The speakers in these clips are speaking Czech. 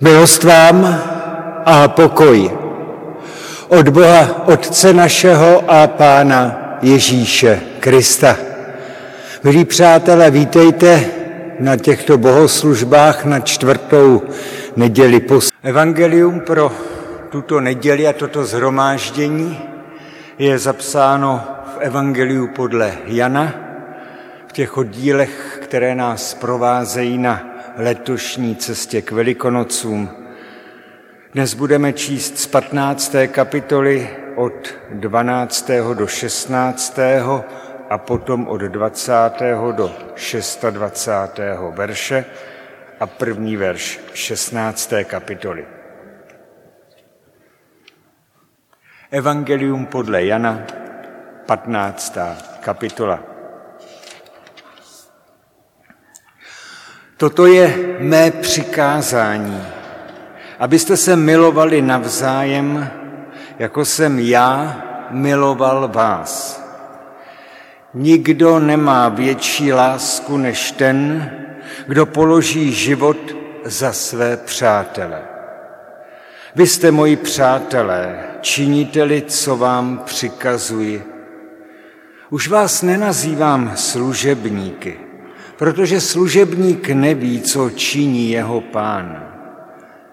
Milost vám a pokoj od Boha Otce našeho a Pána Ježíše Krista. Milí přátelé, vítejte na těchto bohoslužbách na čtvrtou neděli. Evangelium pro tuto neděli a toto zhromáždění je zapsáno v Evangeliu podle Jana, v těch oddílech, které nás provázejí na letošní cestě k Velikonocům. Dnes budeme číst z 15. kapitoly od 12. do 16. a potom od 20. do 26. verše a první verš 16. kapitoly. Evangelium podle Jana, 15. kapitola. Toto je mé přikázání, abyste se milovali navzájem, jako jsem já miloval vás. Nikdo nemá větší lásku než ten, kdo položí život za své přátele. Vy jste moji přátelé, činíte-li, co vám přikazuji. Už vás nenazývám služebníky, protože služebník neví, co činí jeho pán.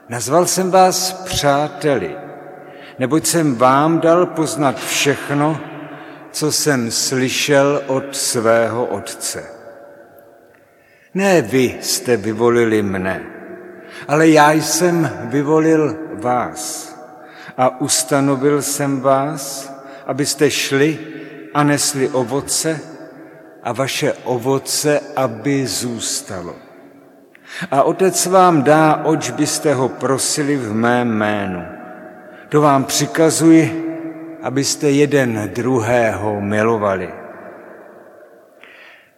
Nazval jsem vás přáteli, neboť jsem vám dal poznat všechno, co jsem slyšel od svého otce. Ne vy jste vyvolili mne, ale já jsem vyvolil vás a ustanovil jsem vás, abyste šli a nesli ovoce, a vaše ovoce, aby zůstalo. A otec vám dá, oč byste ho prosili v mém jménu. To vám přikazuji, abyste jeden druhého milovali.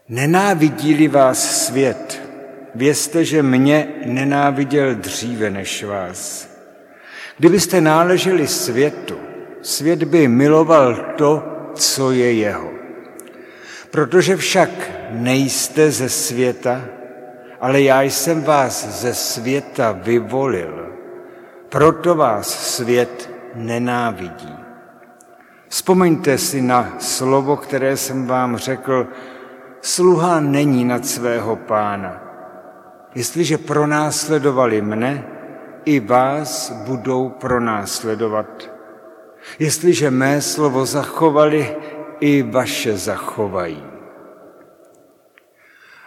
Nenávidí-li vás svět, vězte, že mě nenáviděl dříve než vás. Kdybyste náleželi světu, svět by miloval to, co je jeho. Protože však nejste ze světa, ale já jsem vás ze světa vyvolil, proto vás svět nenávidí. Vzpomeňte si na slovo, které jsem vám řekl, sluha není nad svého pána. Jestliže pronásledovali mne, i vás budou pronásledovat. Jestliže mé slovo zachovali, i vaše zachovají.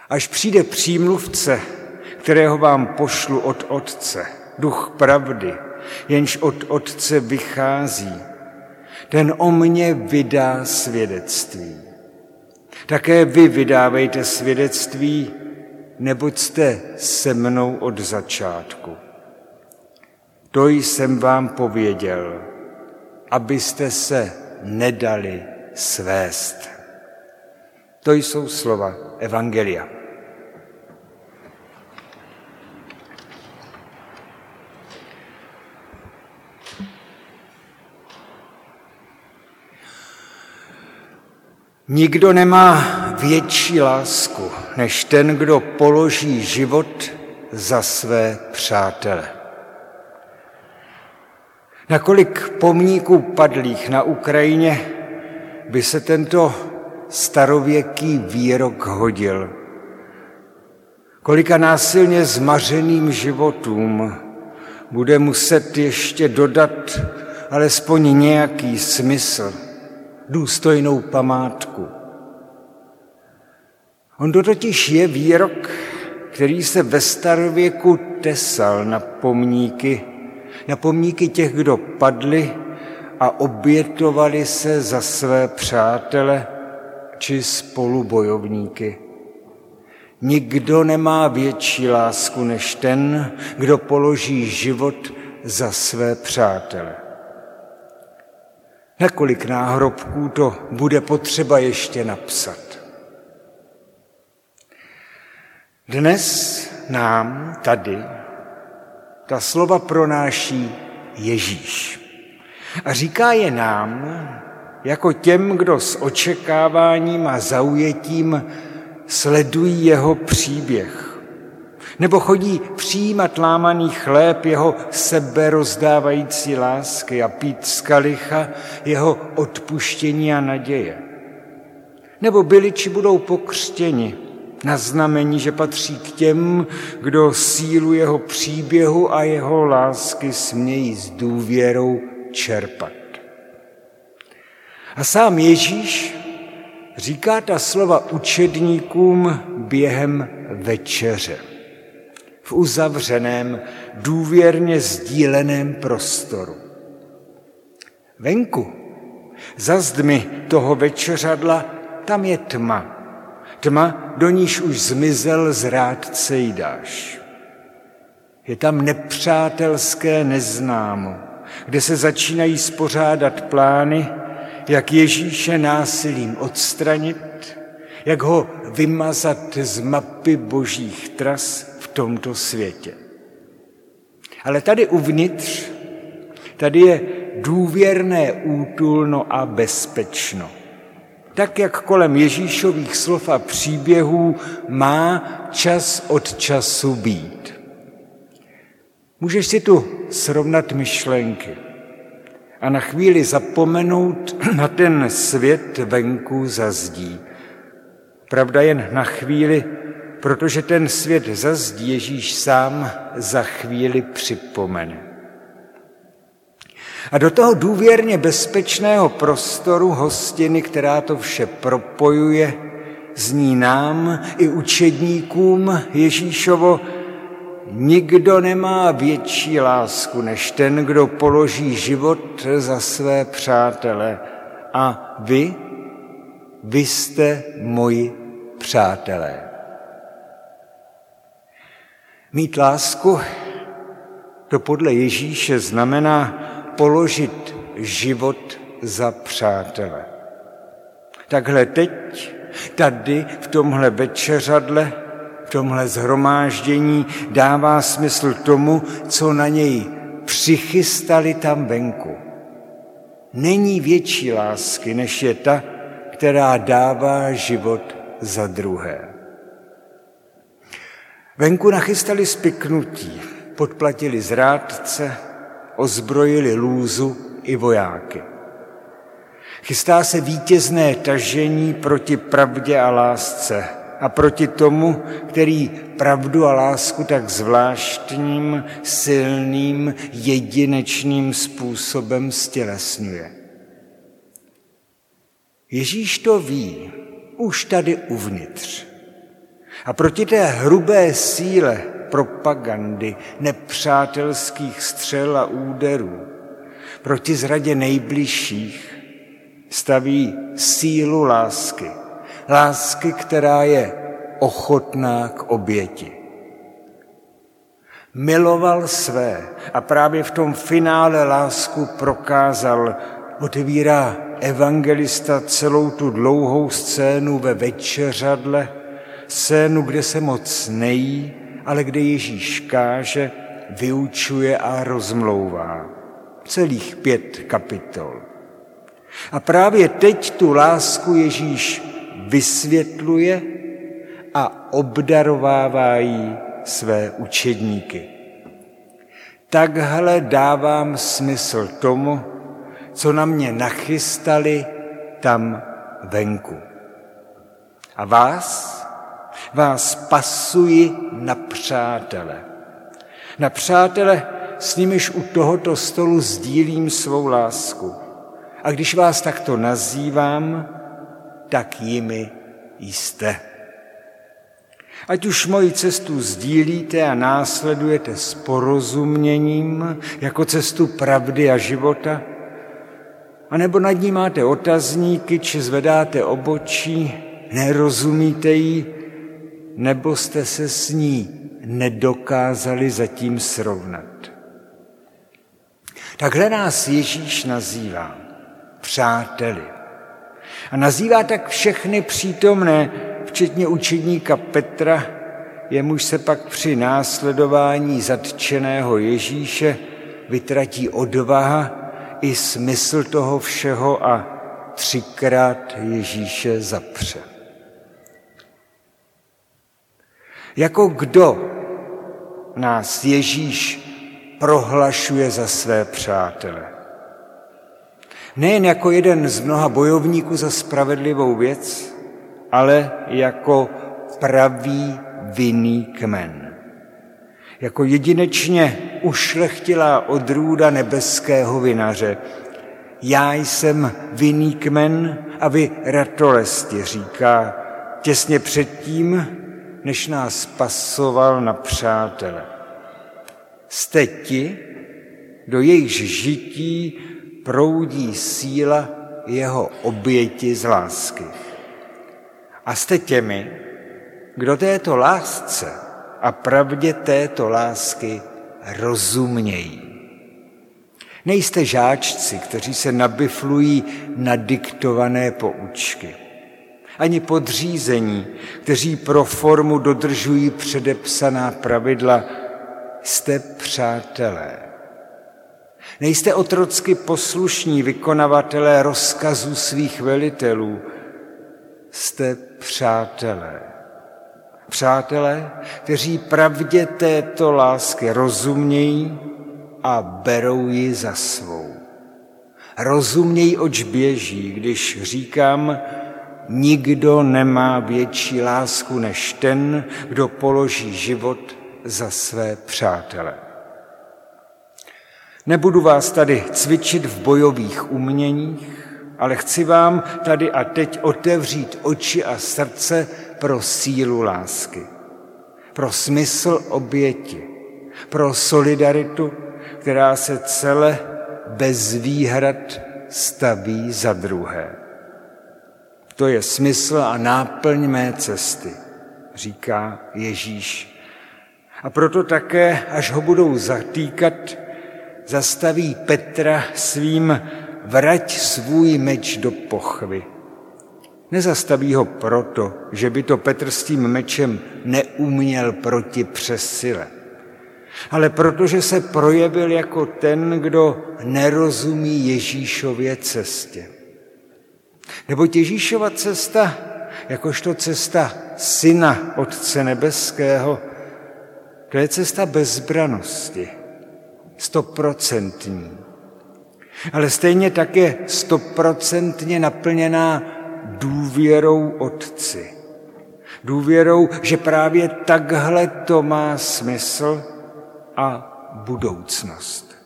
Až přijde přímluvce, kterého vám pošlu od Otce, duch pravdy, jenž od Otce vychází, ten o mně vydá svědectví. Také vy vydávejte svědectví, neboť jste se mnou od začátku. To jsem vám pověděl, abyste se nedali svést. To jsou slova Evangelia. Nikdo nemá větší lásku, než ten, kdo položí život za své přátele. Nakolik pomníků padlých na Ukrajině by se tento starověký výrok hodil. Kolika násilně zmařeným životům bude muset ještě dodat alespoň nějaký smysl, důstojnou památku. On to totiž je výrok, který se ve starověku tesal na pomníky, na pomníky těch, kdo padli a obětovali se za své přátele či spolubojovníky. Nikdo nemá větší lásku než ten, kdo položí život za své přátele. Nakolik náhrobků to bude potřeba ještě napsat. Dnes nám tady ta slova pronáší Ježíš. A říká je nám, jako těm, kdo s očekáváním a zaujetím sledují jeho příběh. Nebo chodí přijímat lámaný chléb jeho sebe rozdávající lásky a pít z kalicha jeho odpuštění a naděje. Nebo byli či budou pokřtěni na znamení, že patří k těm, kdo sílu jeho příběhu a jeho lásky smějí s důvěrou čerpat. A sám Ježíš říká ta slova učedníkům během večeře. V uzavřeném, důvěrně sdíleném prostoru. Venku, za zdmi toho večeřadla, tam je tma. Tma, do níž už zmizel zrádce Jidáš. Je tam nepřátelské neznámo, kde se začínají spořádat plány, jak Ježíše násilím odstranit, jak ho vymazat z mapy božích tras v tomto světě. Ale tady uvnitř, tady je důvěrné útulno a bezpečno. Tak, jak kolem Ježíšových slov a příběhů má čas od času být. Můžeš si tu srovnat myšlenky a na chvíli zapomenout na ten svět venku za zdí. Pravda jen na chvíli, protože ten svět za zdí Ježíš sám za chvíli připomene. A do toho důvěrně bezpečného prostoru hostiny, která to vše propojuje, zní nám i učedníkům Ježíšovo Nikdo nemá větší lásku než ten, kdo položí život za své přátele. A vy, vy jste moji přátelé. Mít lásku, to podle Ježíše znamená položit život za přátele. Takhle teď, tady, v tomhle večeřadle, tomhle zhromáždění dává smysl tomu, co na něj přichystali tam venku. Není větší lásky, než je ta, která dává život za druhé. Venku nachystali spiknutí, podplatili zrádce, ozbrojili lůzu i vojáky. Chystá se vítězné tažení proti pravdě a lásce, a proti tomu, který pravdu a lásku tak zvláštním, silným, jedinečným způsobem stělesňuje. Ježíš to ví, už tady uvnitř. A proti té hrubé síle propagandy, nepřátelských střel a úderů, proti zradě nejbližších, staví sílu lásky – lásky, která je ochotná k oběti. Miloval své a právě v tom finále lásku prokázal, otevírá evangelista celou tu dlouhou scénu ve večeřadle, scénu, kde se moc nejí, ale kde Ježíš káže, vyučuje a rozmlouvá. Celých pět kapitol. A právě teď tu lásku Ježíš vysvětluje a obdarovává jí své učedníky. Takhle dávám smysl tomu, co na mě nachystali tam venku. A vás, vás pasuji na přátele. Na přátele, s nimiž u tohoto stolu sdílím svou lásku. A když vás takto nazývám, tak jimi jste. Ať už moji cestu sdílíte a následujete s porozuměním jako cestu pravdy a života, anebo nad ní máte otazníky, či zvedáte obočí, nerozumíte jí, nebo jste se s ní nedokázali zatím srovnat. Takhle nás Ježíš nazývá přáteli. A nazývá tak všechny přítomné, včetně učedníka Petra, jemuž se pak při následování zatčeného Ježíše vytratí odvaha i smysl toho všeho a třikrát Ježíše zapře. Jako kdo nás Ježíš prohlašuje za své přátele. Nejen jako jeden z mnoha bojovníků za spravedlivou věc, ale jako pravý vinný kmen. Jako jedinečně ušlechtilá odrůda nebeského vinaře. Já jsem vinný kmen a vy ratolesti, říká těsně předtím, než nás pasoval na přátele. Jste ti, do jejichž žití proudí síla jeho oběti z lásky. A jste těmi, kdo této lásce a pravdě této lásky rozumějí. Nejste žáčci, kteří se nabiflují na diktované poučky. Ani podřízení, kteří pro formu dodržují předepsaná pravidla. Jste přátelé. Nejste otrocky poslušní vykonavatelé rozkazů svých velitelů. Jste přátelé. Přátelé, kteří pravdě této lásky rozumějí a berou ji za svou. Rozumějí, oč běží, když říkám, nikdo nemá větší lásku než ten, kdo položí život za své přátele. Nebudu vás tady cvičit v bojových uměních, ale chci vám tady a teď otevřít oči a srdce pro sílu lásky, pro smysl oběti, pro solidaritu, která se celé bez výhrad staví za druhé. To je smysl a náplň mé cesty, říká Ježíš. A proto také, až ho budou zatýkat, zastaví Petra svým vrať svůj meč do pochvy. Nezastaví ho proto, že by to Petr s tím mečem neuměl proti přesile, ale protože se projevil jako ten, kdo nerozumí Ježíšově cestě. Nebo Ježíšova cesta, jakožto cesta Syna Otce Nebeského, to je cesta bezbranosti, stoprocentní. Ale stejně také stoprocentně naplněná důvěrou Otci. Důvěrou, že právě takhle to má smysl a budoucnost.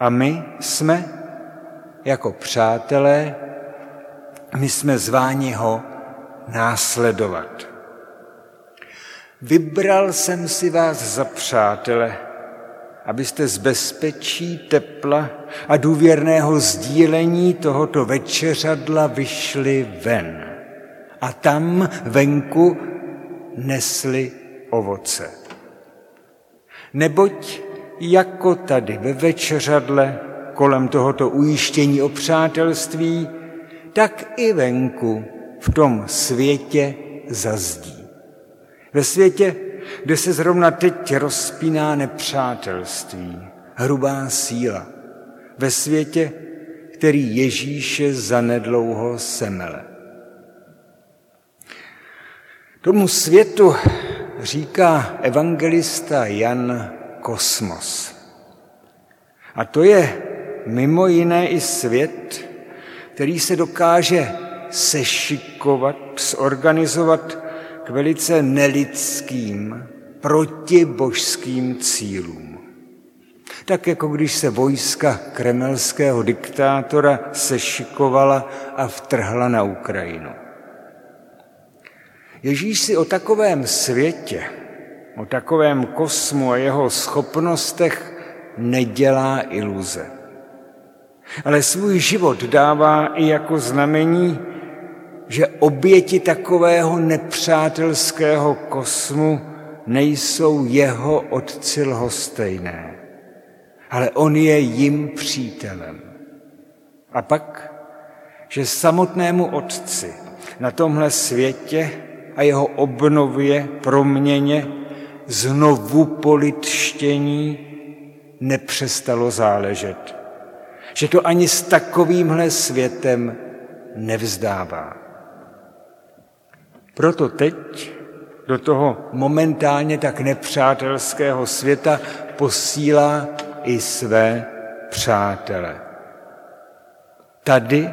A my jsme jako přátelé, my jsme zváni ho následovat. Vybral jsem si vás za přátele, abyste z bezpečí, tepla a důvěrného sdílení tohoto večeřadla vyšli ven a tam venku nesli ovoce. Neboť jako tady ve večeřadle kolem tohoto ujištění o přátelství, tak i venku v tom světě zazdí. Ve světě, kde se zrovna teď rozpíná nepřátelství, hrubá síla. Ve světě, který Ježíše zanedlouho semele. Tomu světu říká evangelista Jan kosmos. A to je mimo jiné i svět, který se dokáže sešikovat, zorganizovat k velice nelidským, protibožským cílům. Tak jako když se vojska kremelského diktátora sešikovala a vtrhla na Ukrajinu. Ježíš si o takovém světě, o takovém kosmu a jeho schopnostech nedělá iluze. Ale svůj život dává i jako znamení, že oběti takového nepřátelského kosmu nejsou jeho otci lhostejné, ale on je jim přítelem. A pak, že samotnému otci na tomhle světě a jeho obnově, proměně, znovu politštění nepřestalo záležet. Že to ani s takovýmhle světem nevzdává. Proto teď do toho momentálně tak nepřátelského světa posílá i své přátele. Tady,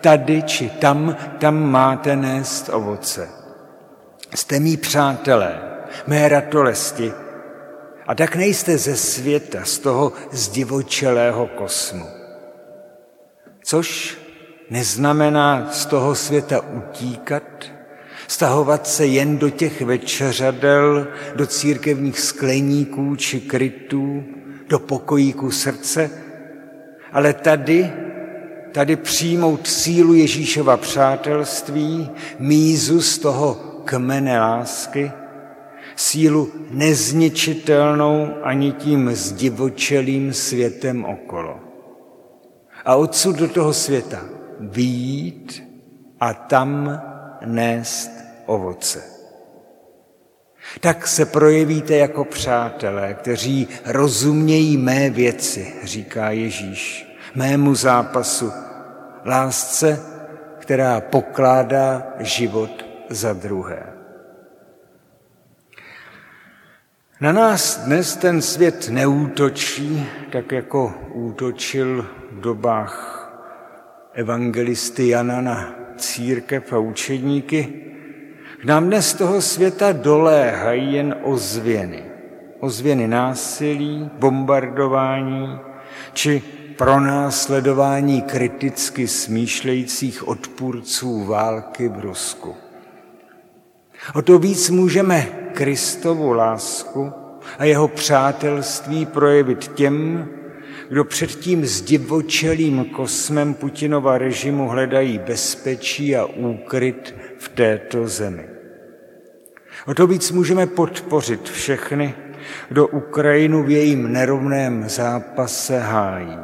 tady či tam, tam máte nést ovoce. Jste mý přátelé, mé ratolesti, a tak nejste ze světa, z toho zdivočelého kosmu. Což neznamená z toho světa utíkat, stahovat se jen do těch večeřadel, do církevních skleníků či krytů, do pokojíku srdce, ale tady, tady přijmout sílu Ježíšova přátelství, mízu z toho kmene lásky, sílu nezničitelnou ani tím zdivočelým světem okolo. A odsud do toho světa výjít a tam nést ovoce. Tak se projevíte jako přátelé, kteří rozumějí mé věci, říká Ježíš, mému zápasu, lásce, která pokládá život za druhé. Na nás dnes ten svět neútočí, tak jako útočil v dobách evangelisty Jana na církev a učedníky. K nám dnes toho světa doléhají jen ozvěny. Ozvěny násilí, bombardování či pronásledování kriticky smýšlejících odpůrců války v Rusku. O to víc můžeme Kristovu lásku a jeho přátelství projevit těm, kdo před tím zdivočelým kosmem Putinova režimu hledají bezpečí a úkryt v této zemi. O to víc můžeme podpořit všechny, kdo Ukrajinu v jejím nerovném zápase hájí.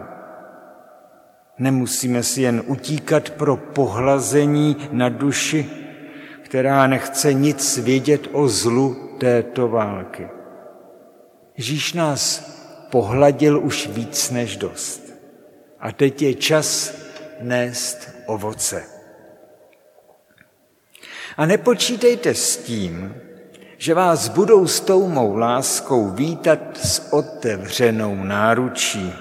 Nemusíme si jen utíkat pro pohlazení na duši, která nechce nic vědět o zlu této války. Ježíš nás pohladil už víc než dost. A teď je čas nést ovoce. A nepočítejte s tím, že vás budou s tou mou láskou vítat s otevřenou náručí,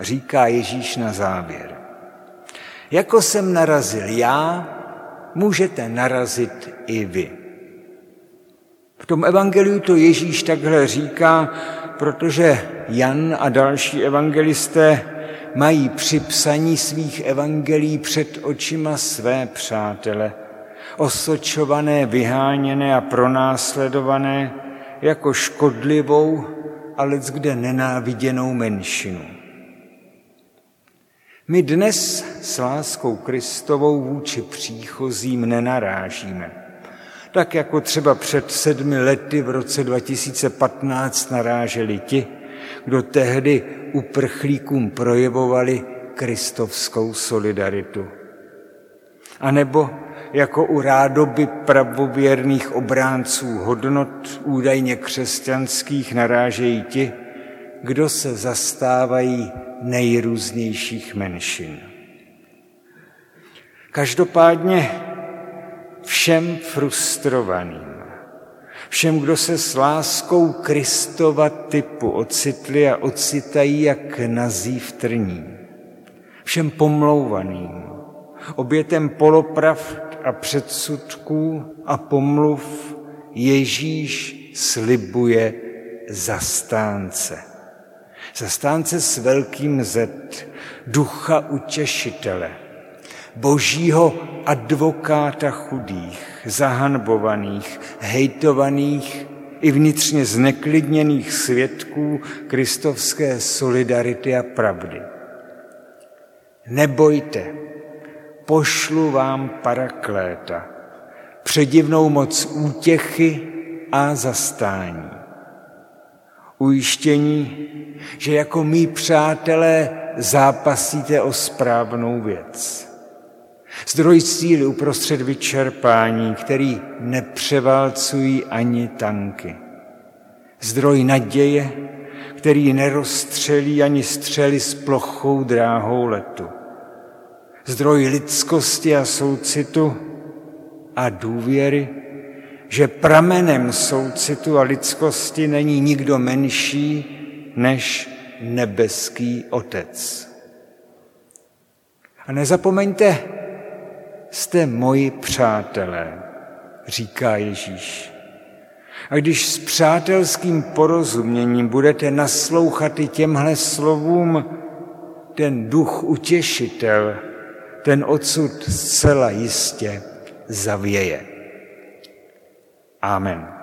říká Ježíš na závěr. Jako jsem narazil já, můžete narazit i vy. V tom evangeliu to Ježíš takhle říká, protože Jan a další evangelisté mají při psaní svých evangelí před očima své přátele, osočované, vyháněné a pronásledované jako škodlivou, ale kde nenáviděnou menšinu. My dnes s láskou Kristovou vůči příchozím nenarážíme tak jako třeba před sedmi lety v roce 2015 naráželi ti, kdo tehdy uprchlíkům projevovali kristovskou solidaritu. A nebo jako u rádoby pravověrných obránců hodnot údajně křesťanských narážejí ti, kdo se zastávají nejrůznějších menšin. Každopádně všem frustrovaným, všem, kdo se s láskou Kristova typu ocitli a ocitají jak nazí v trní, všem pomlouvaným, obětem polopravd a předsudků a pomluv Ježíš slibuje zastánce. Zastánce s velkým Z, ducha utěšitele, božího advokáta chudých, zahanbovaných, hejtovaných i vnitřně zneklidněných svědků kristovské solidarity a pravdy. Nebojte, pošlu vám parakléta, předivnou moc útěchy a zastání. Ujištění, že jako mý přátelé zápasíte o správnou věc Zdroj síly uprostřed vyčerpání, který nepřeválcují ani tanky. Zdroj naděje, který nerozstřelí ani střely s plochou dráhou letu. Zdroj lidskosti a soucitu a důvěry, že pramenem soucitu a lidskosti není nikdo menší než nebeský Otec. A nezapomeňte, jste moji přátelé, říká Ježíš. A když s přátelským porozuměním budete naslouchat i těmhle slovům, ten duch utěšitel, ten odsud zcela jistě zavěje. Amen.